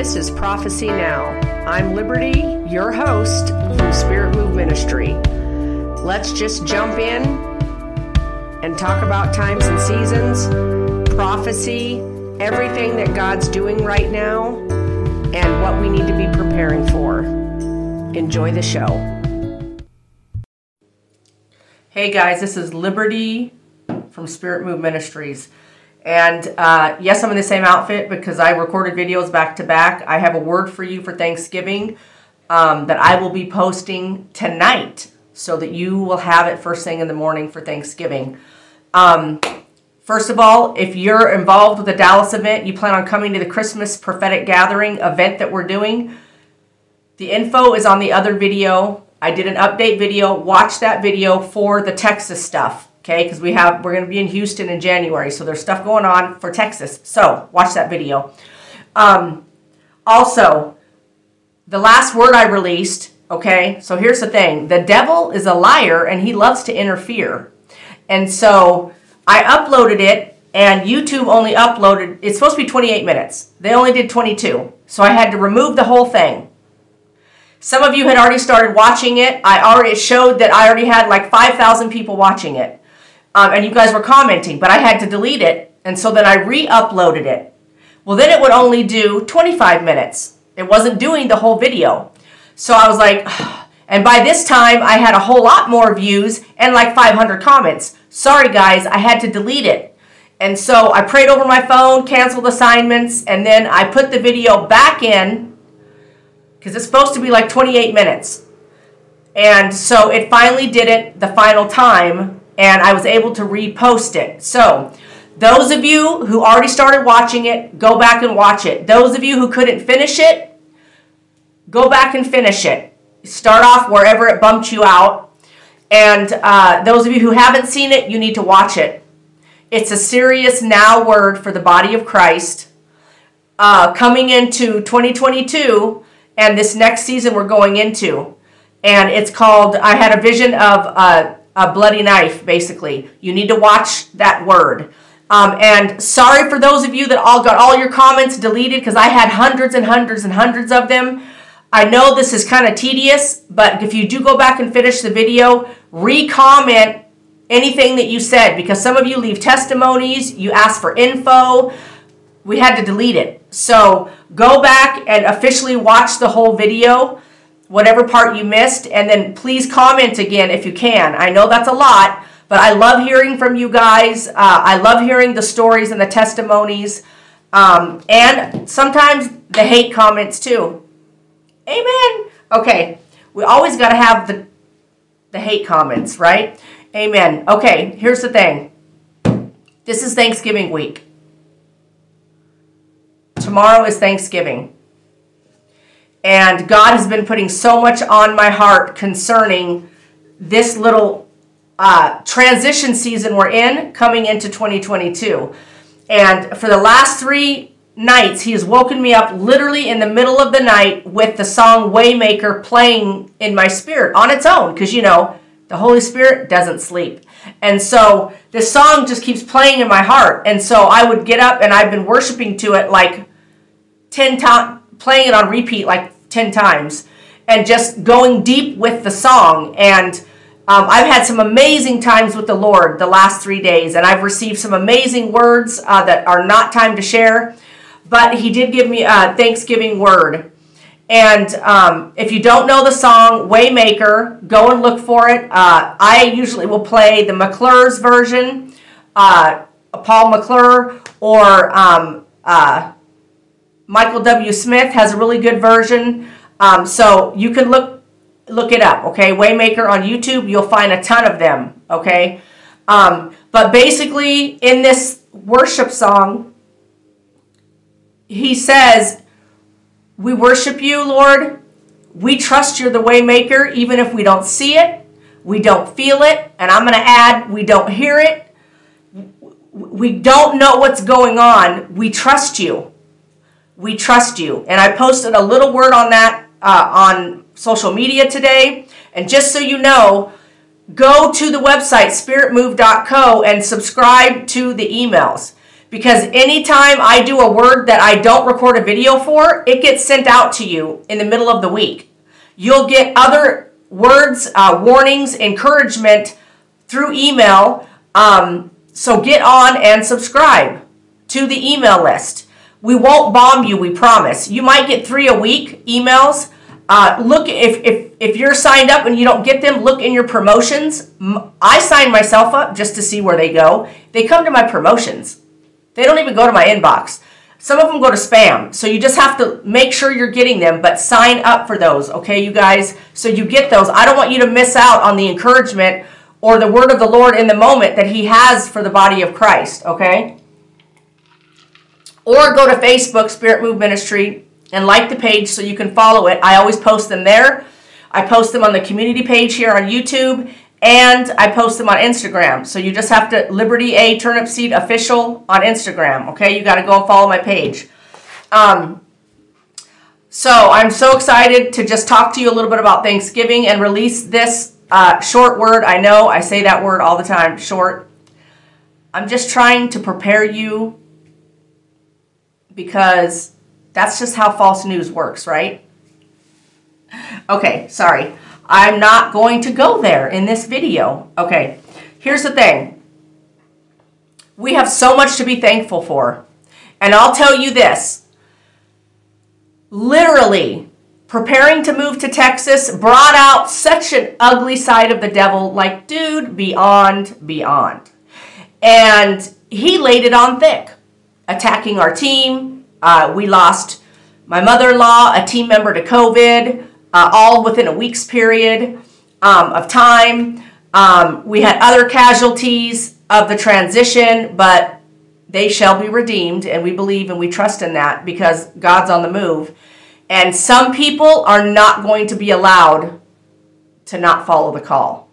This is Prophecy Now. I'm Liberty, your host from Spirit Move Ministry. Let's just jump in and talk about times and seasons, prophecy, everything that God's doing right now, and what we need to be preparing for. Enjoy the show. Hey guys, this is Liberty from Spirit Move Ministries. And uh, yes, I'm in the same outfit because I recorded videos back to back. I have a word for you for Thanksgiving um, that I will be posting tonight so that you will have it first thing in the morning for Thanksgiving. Um, first of all, if you're involved with the Dallas event, you plan on coming to the Christmas prophetic gathering event that we're doing, the info is on the other video. I did an update video. Watch that video for the Texas stuff okay? Because we have we're going to be in houston in january so there's stuff going on for texas. So watch that video. Um, also the last word i released okay? So here's the thing. The devil is a liar and he loves to interfere. And so i uploaded it and youtube only uploaded it's supposed to be 28 minutes. They only did 22 so i had to remove the whole thing. Some of you had already started watching it. I already showed that i already had like 5000 people watching it um, and you guys were commenting, but I had to delete it, and so then I re-uploaded it. Well, then it would only do 25 minutes. It wasn't doing the whole video. So I was like, and by this time I had a whole lot more views and like 500 comments. Sorry guys, I had to delete it. And so I prayed over my phone, canceled assignments, and then I put the video back in because it's supposed to be like 28 minutes. And so it finally did it the final time and I was able to repost it. So, those of you who already started watching it, go back and watch it. Those of you who couldn't finish it, go back and finish it. Start off wherever it bumped you out. And uh, those of you who haven't seen it, you need to watch it. It's a serious now word for the body of Christ. Uh, coming into 2022 and this next season we're going into. And it's called, I had a vision of uh, a bloody knife, basically. You need to watch that word. Um, and sorry for those of you that all got all your comments deleted because I had hundreds and hundreds and hundreds of them. I know this is kind of tedious, but if you do go back and finish the video, re-comment anything that you said because some of you leave testimonies, you ask for info. We had to delete it. So go back and officially watch the whole video whatever part you missed, and then please comment again if you can. I know that's a lot, but I love hearing from you guys. Uh, I love hearing the stories and the testimonies, um, and sometimes the hate comments too. Amen. Okay, we always got to have the the hate comments, right? Amen. Okay, here's the thing. This is Thanksgiving week. Tomorrow is Thanksgiving. And God has been putting so much on my heart concerning this little uh, transition season we're in coming into 2022. And for the last three nights, He has woken me up literally in the middle of the night with the song Waymaker playing in my spirit on its own, because you know, the Holy Spirit doesn't sleep. And so this song just keeps playing in my heart. And so I would get up and I've been worshiping to it like 10 times playing it on repeat like 10 times and just going deep with the song. And um, I've had some amazing times with the Lord the last three days, and I've received some amazing words uh, that are not time to share. But He did give me a Thanksgiving word. And um, if you don't know the song Waymaker, go and look for it. Uh, I usually will play the McClure's version, uh, Paul McClure, or um, uh, Michael W. Smith has a really good version. Um, so you can look look it up, okay? Waymaker on YouTube, you'll find a ton of them, okay? Um, but basically, in this worship song, he says, We worship you, Lord. We trust you're the waymaker, even if we don't see it, we don't feel it, and I'm going to add, we don't hear it, we don't know what's going on. We trust you we trust you. And I posted a little word on that uh, on social media today. And just so you know, go to the website spiritmove.co and subscribe to the emails because anytime I do a word that I don't record a video for, it gets sent out to you in the middle of the week. You'll get other words, uh, warnings, encouragement through email. Um, so get on and subscribe to the email list. We won't bomb you, we promise. You might get three a week emails. Uh, look if, if if you're signed up and you don't get them, look in your promotions. I sign myself up just to see where they go. They come to my promotions. They don't even go to my inbox. Some of them go to spam. So you just have to make sure you're getting them, but sign up for those, okay, you guys? So you get those. I don't want you to miss out on the encouragement or the word of the Lord in the moment that He has for the body of Christ, okay? Or go to Facebook, Spirit Move Ministry, and like the page so you can follow it. I always post them there. I post them on the community page here on YouTube, and I post them on Instagram. So you just have to Liberty A Turnipseed Official on Instagram. Okay, you got to go and follow my page. Um, so I'm so excited to just talk to you a little bit about Thanksgiving and release this uh, short word. I know I say that word all the time, short. I'm just trying to prepare you because that's just how false news works, right? Okay, sorry. I'm not going to go there in this video. Okay, here's the thing. We have so much to be thankful for. And I'll tell you this. Literally, preparing to move to Texas brought out such an ugly side of the devil, like, dude, beyond, beyond. And he laid it on thick, attacking our team. Uh, we lost my mother in law, a team member to COVID, uh, all within a week's period um, of time. Um, we had other casualties of the transition, but they shall be redeemed, and we believe and we trust in that because God's on the move. And some people are not going to be allowed to not follow the call.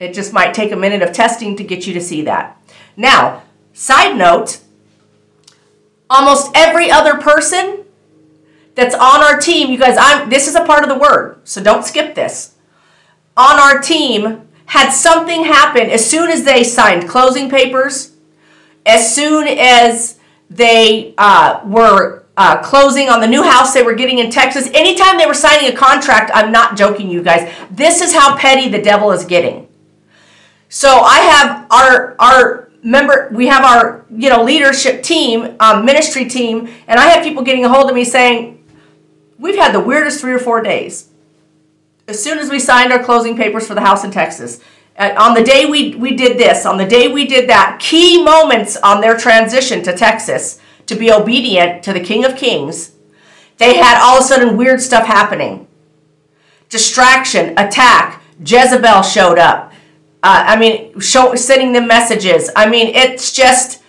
It just might take a minute of testing to get you to see that. Now, side note almost every other person that's on our team, you guys, I'm this is a part of the word, so don't skip this. On our team had something happen as soon as they signed closing papers, as soon as they uh, were uh, closing on the new house they were getting in Texas. Anytime they were signing a contract, I'm not joking, you guys. This is how petty the devil is getting. So I have our our member, we have our you know leadership team, um, ministry team, and I have people getting a hold of me saying, We've had the weirdest three or four days. As soon as we signed our closing papers for the house in Texas, on the day we, we did this, on the day we did that, key moments on their transition to Texas to be obedient to the King of Kings, they had all of a sudden weird stuff happening. Distraction, attack, Jezebel showed up. Uh, I mean, show, sending them messages. I mean, it's just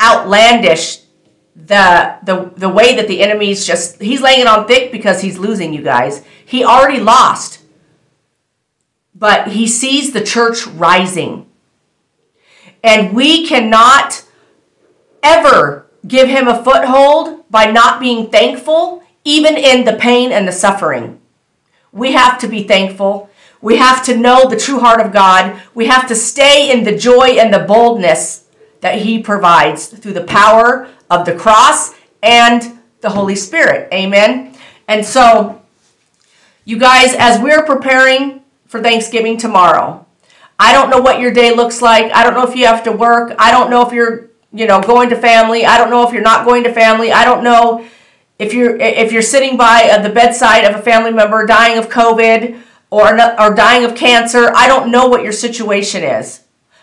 outlandish the the the way that the enemy's just he's laying it on thick because he's losing you guys. He already lost. But he sees the church rising. And we cannot ever give him a foothold by not being thankful even in the pain and the suffering. We have to be thankful. We have to know the true heart of God. We have to stay in the joy and the boldness that he provides through the power of the cross and the Holy Spirit. Amen. And so, you guys, as we're preparing for Thanksgiving tomorrow, I don't know what your day looks like. I don't know if you have to work. I don't know if you're, you know, going to family. I don't know if you're not going to family. I don't know if you're if you're sitting by uh, the bedside of a family member dying of COVID or or dying of cancer. I don't know what your situation is.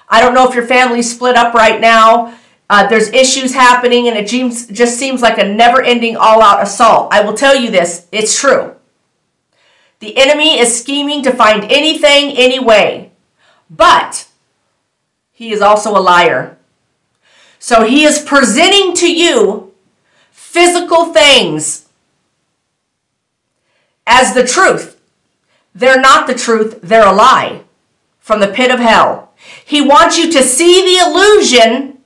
I don't know if your family's split up right now. Uh, there's issues happening, and it just seems like a never ending all out assault. I will tell you this it's true. The enemy is scheming to find anything, any way, but he is also a liar. So he is presenting to you physical things as the truth. They're not the truth, they're a lie from the pit of hell. He wants you to see the illusion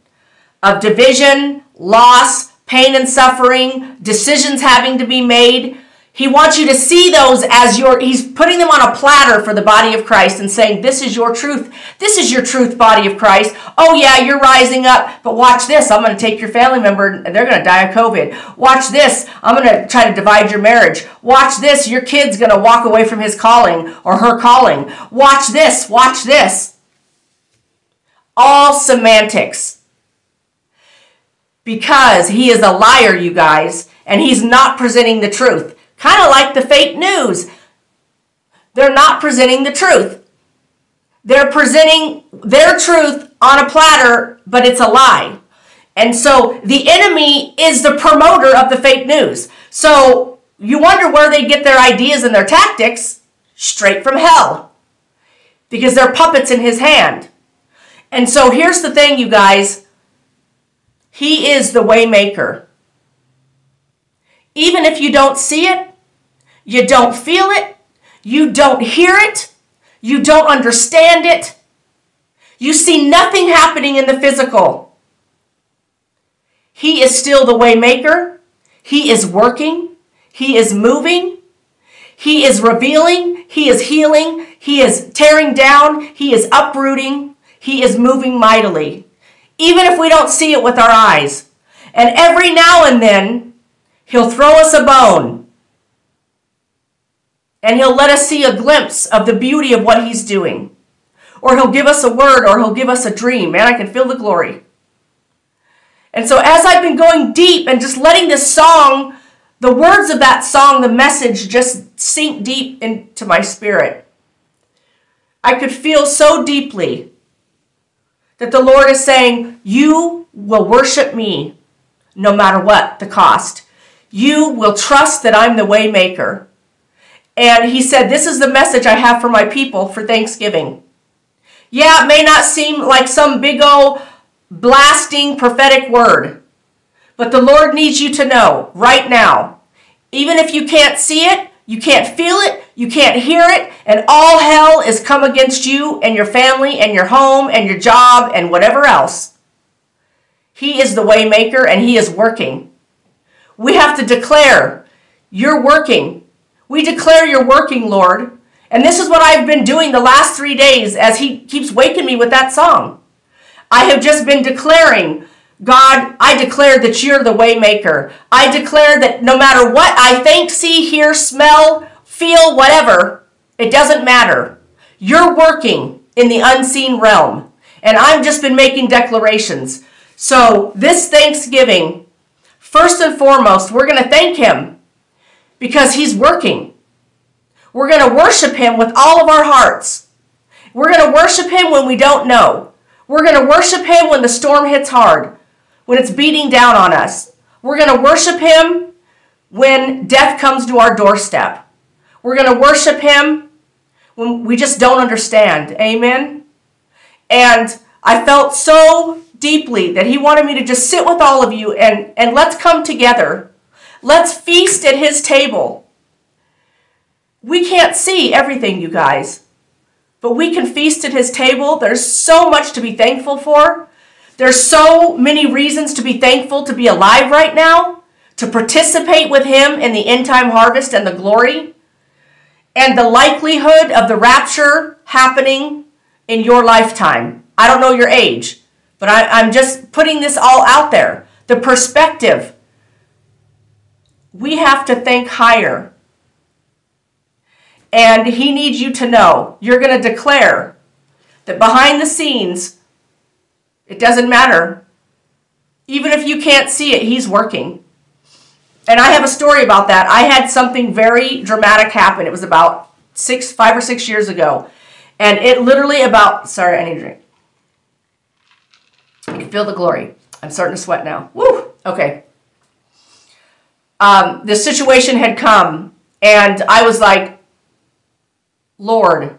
of division, loss, pain and suffering, decisions having to be made. He wants you to see those as your, he's putting them on a platter for the body of Christ and saying, This is your truth. This is your truth, body of Christ. Oh, yeah, you're rising up, but watch this. I'm going to take your family member and they're going to die of COVID. Watch this. I'm going to try to divide your marriage. Watch this. Your kid's going to walk away from his calling or her calling. Watch this. Watch this. All semantics. Because he is a liar, you guys, and he's not presenting the truth. Kind of like the fake news. They're not presenting the truth. They're presenting their truth on a platter, but it's a lie. And so the enemy is the promoter of the fake news. So you wonder where they get their ideas and their tactics? Straight from hell. Because they're puppets in his hand. And so here's the thing, you guys. He is the waymaker. Even if you don't see it, you don't feel it. You don't hear it. You don't understand it. You see nothing happening in the physical. He is still the waymaker. He is working. He is moving. He is revealing. He is healing. He is tearing down. He is uprooting. He is moving mightily. Even if we don't see it with our eyes. And every now and then, he'll throw us a bone and he'll let us see a glimpse of the beauty of what he's doing. Or he'll give us a word or he'll give us a dream. Man, I can feel the glory. And so, as I've been going deep and just letting this song, the words of that song, the message just sink deep into my spirit, I could feel so deeply that the Lord is saying, You will worship me no matter what the cost. You will trust that I'm the waymaker. And he said, This is the message I have for my people for Thanksgiving. Yeah, it may not seem like some big old blasting prophetic word, but the Lord needs you to know right now, even if you can't see it, you can't feel it, you can't hear it, and all hell is come against you and your family and your home and your job and whatever else. He is the waymaker and he is working. We have to declare, you're working. We declare you're working, Lord. And this is what I've been doing the last three days as He keeps waking me with that song. I have just been declaring, God, I declare that you're the waymaker. I declare that no matter what I think, see, hear, smell, feel, whatever, it doesn't matter. You're working in the unseen realm. And I've just been making declarations. So, this Thanksgiving, first and foremost, we're going to thank Him because He's working. We're going to worship Him with all of our hearts. We're going to worship Him when we don't know. We're going to worship Him when the storm hits hard, when it's beating down on us. We're going to worship Him when death comes to our doorstep. We're going to worship Him when we just don't understand. Amen? And I felt so deeply that He wanted me to just sit with all of you and, and let's come together Let's feast at his table. We can't see everything, you guys, but we can feast at his table. There's so much to be thankful for. There's so many reasons to be thankful to be alive right now, to participate with him in the end time harvest and the glory, and the likelihood of the rapture happening in your lifetime. I don't know your age, but I, am just putting this all out there. The perspective we have to think higher. And he needs you to know you're going to declare that behind the scenes, it doesn't matter. Even if you can't see it, he's working. And I have a story about that. I had something very dramatic happen. It was about six, five or six years ago. And it literally about, sorry, I need a drink. You can feel the glory. I'm starting to sweat now. Woo! Okay um, the situation had come, and I was like, Lord,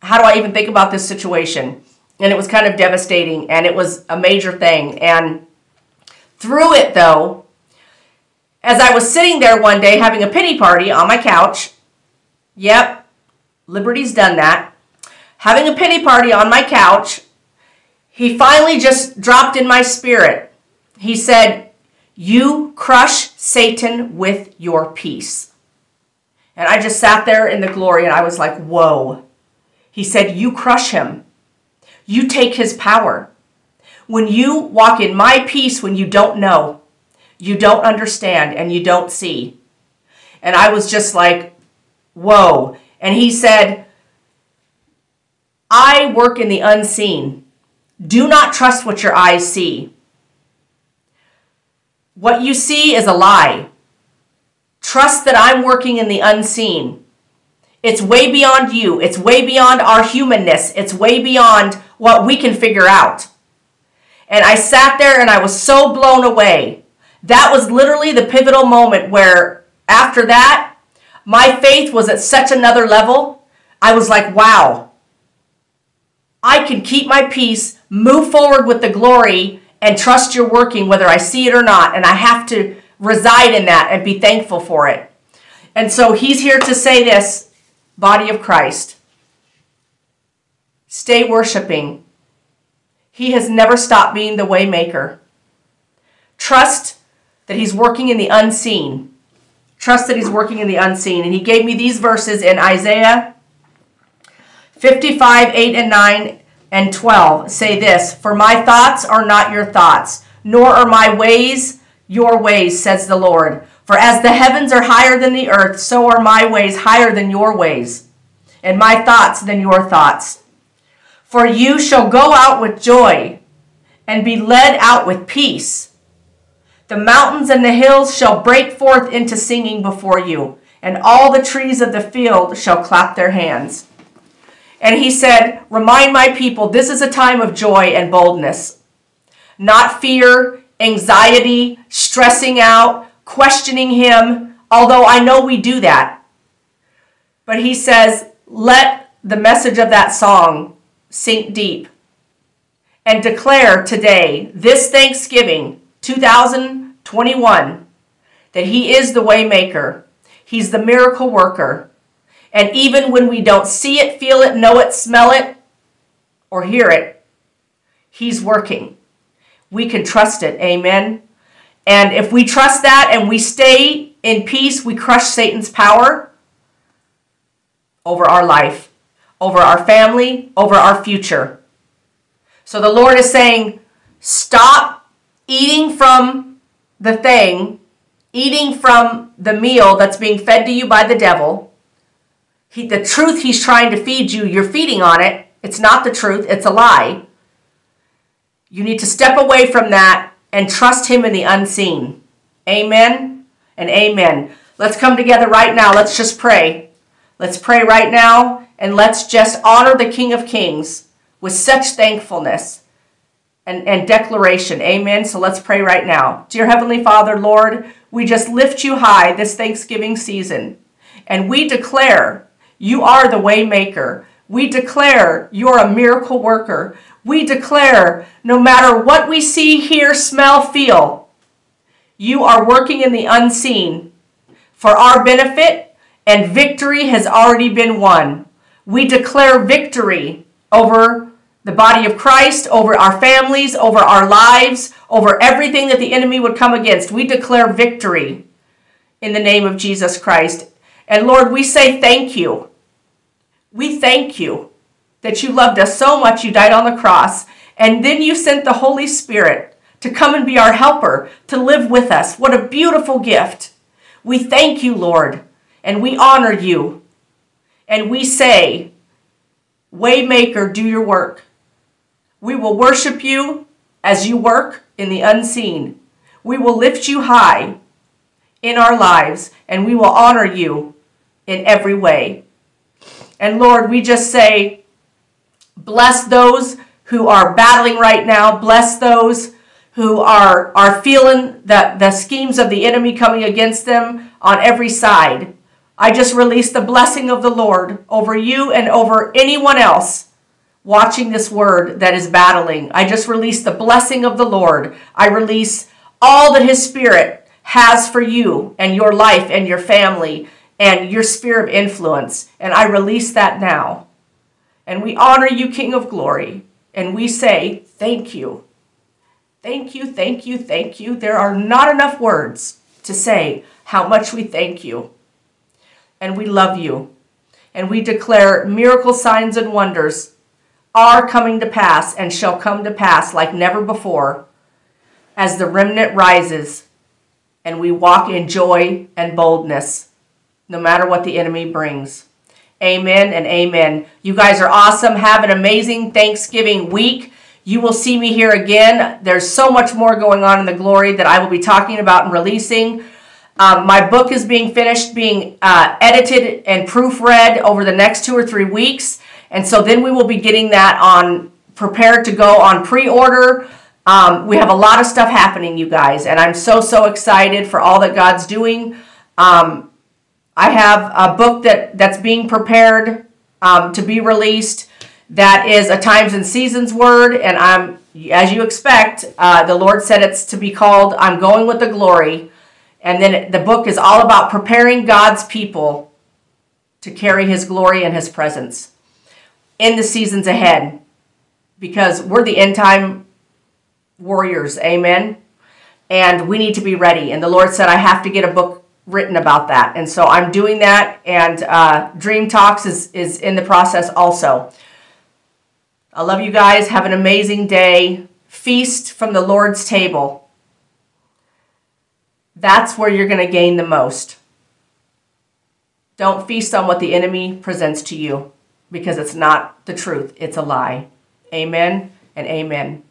how do I even think about this situation? And it was kind of devastating, and it was a major thing. And through it, though, as I was sitting there one day having a pity party on my couch, yep, Liberty's done that, having a pity party on my couch, he finally just dropped in my spirit. He said, you crush Satan with your peace. And I just sat there in the glory and I was like, whoa. He said, You crush him. You take his power. When you walk in my peace when you don't know, you don't understand, and you don't see. And I was just like, whoa. And he said, I work in the unseen. Do not trust what your eyes see. What you see is a lie. Trust that I'm working in the unseen. It's way beyond you. It's way beyond our humanness. It's way beyond what we can figure out. And I sat there and I was so blown away. That was literally the pivotal moment where, after that, my faith was at such another level. I was like, wow, I can keep my peace, move forward with the glory, and trust you're working whether I see it or not. And I have to reside in that and be thankful for it. And so he's here to say this body of Christ. Stay worshiping. He has never stopped being the waymaker. Trust that he's working in the unseen. Trust that he's working in the unseen. And he gave me these verses in Isaiah 55, 8 and 9 and 12 say this For my thoughts are not your thoughts, nor are my ways your ways, says the Lord. For as the heavens are higher than the earth, so are my ways higher than your ways, and my thoughts than your thoughts. For you shall go out with joy and be led out with peace. The mountains and the hills shall break forth into singing before you, and all the trees of the field shall clap their hands. And he said, Remind my people this is a time of joy and boldness, not fear, anxiety, stressing out, questioning him, although I know we do that. But he says, Let the message of that song sink deep and declare today, this Thanksgiving 2021, that he is the waymaker. He's the miracle worker. And even when we don't see it, feel it, know it, smell it, or hear it, He's working. We can trust it. Amen. And if we trust that and we stay in peace, we crush Satan's power over our life, over our family, over our future. So the Lord is saying, stop eating from the thing, eating from the meal that's being fed to you by the devil he, the truth he's trying to feed you, you're feeding on it. It's not the truth, it's a lie. You need to step away from that and trust him in the unseen. Amen and amen. Let's come together right now. Let's just pray. Let's pray right now and let's just honor the King of Kings with such thankfulness and, and declaration. Amen. So let's pray right now. Dear Heavenly Father, Lord, we just lift you high this Thanksgiving season and we declare you are the waymaker. We declare you're a miracle worker. We declare no matter what we see, hear, smell, feel, you are working in the unseen for our benefit, and victory has already been won. We declare victory over the body of Christ, over our families, over our lives, over everything that the enemy would come against. We declare victory in the name of Jesus Christ. And Lord, we say thank you we thank you that you loved us so much, you died on the cross, and then you sent the Holy Spirit to come and be our helper, to live with us. What a beautiful gift. We thank you, Lord, and we honor you. And we say, Waymaker, do your work. We will worship you as you work in the unseen. We will lift you high in our lives, and we will honor you in every way. And Lord, we just say, bless those who are battling right now. Bless those who are, are feeling the, the schemes of the enemy coming against them on every side. I just release the blessing of the Lord over you and over anyone else watching this word that is battling. I just release the blessing of the Lord. I release all that His Spirit has for you and your life and your family and your sphere of influence. And I release that now. And we honor you, King of Glory. And we say, Thank you. Thank you, thank you, thank you. There are not enough words to say how much we thank you. and we love you. And we declare miracle signs and wonders are coming to pass and shall come to pass like never before as the remnant rises and we walk in joy and boldness no matter what the enemy brings. Amen and amen. You guys are awesome. Have an amazing Thanksgiving week. You will see me here again. There's so much more going on in the glory that I will be talking about and releasing. Um, my book is being finished, being uh, edited and proofread over the next two or three weeks. And so then we will be getting that on prepared to go on pre order. Um, we have a lot of stuff happening, you guys, and I'm so, so excited for all that God's doing. Um, I have a book that, that's being prepared um, to be released that is a times and seasons word, and I'm, as you expect, uh, the Lord said it's to be called I'm Going with the Glory. And then the book is all about preparing God's people to carry his glory and his presence in the seasons ahead because we're the end time warriors. Amen. And we need to be ready. And the Lord said, I have to get a book written about that. And so I'm doing that. And uh, Dream Talks is, is in the process also. I love you guys. Have an amazing day. Feast from the Lord's table. That's where you're going to gain the most. Don't feast on what the enemy presents to you because it's not the truth, it's a lie. Amen and amen.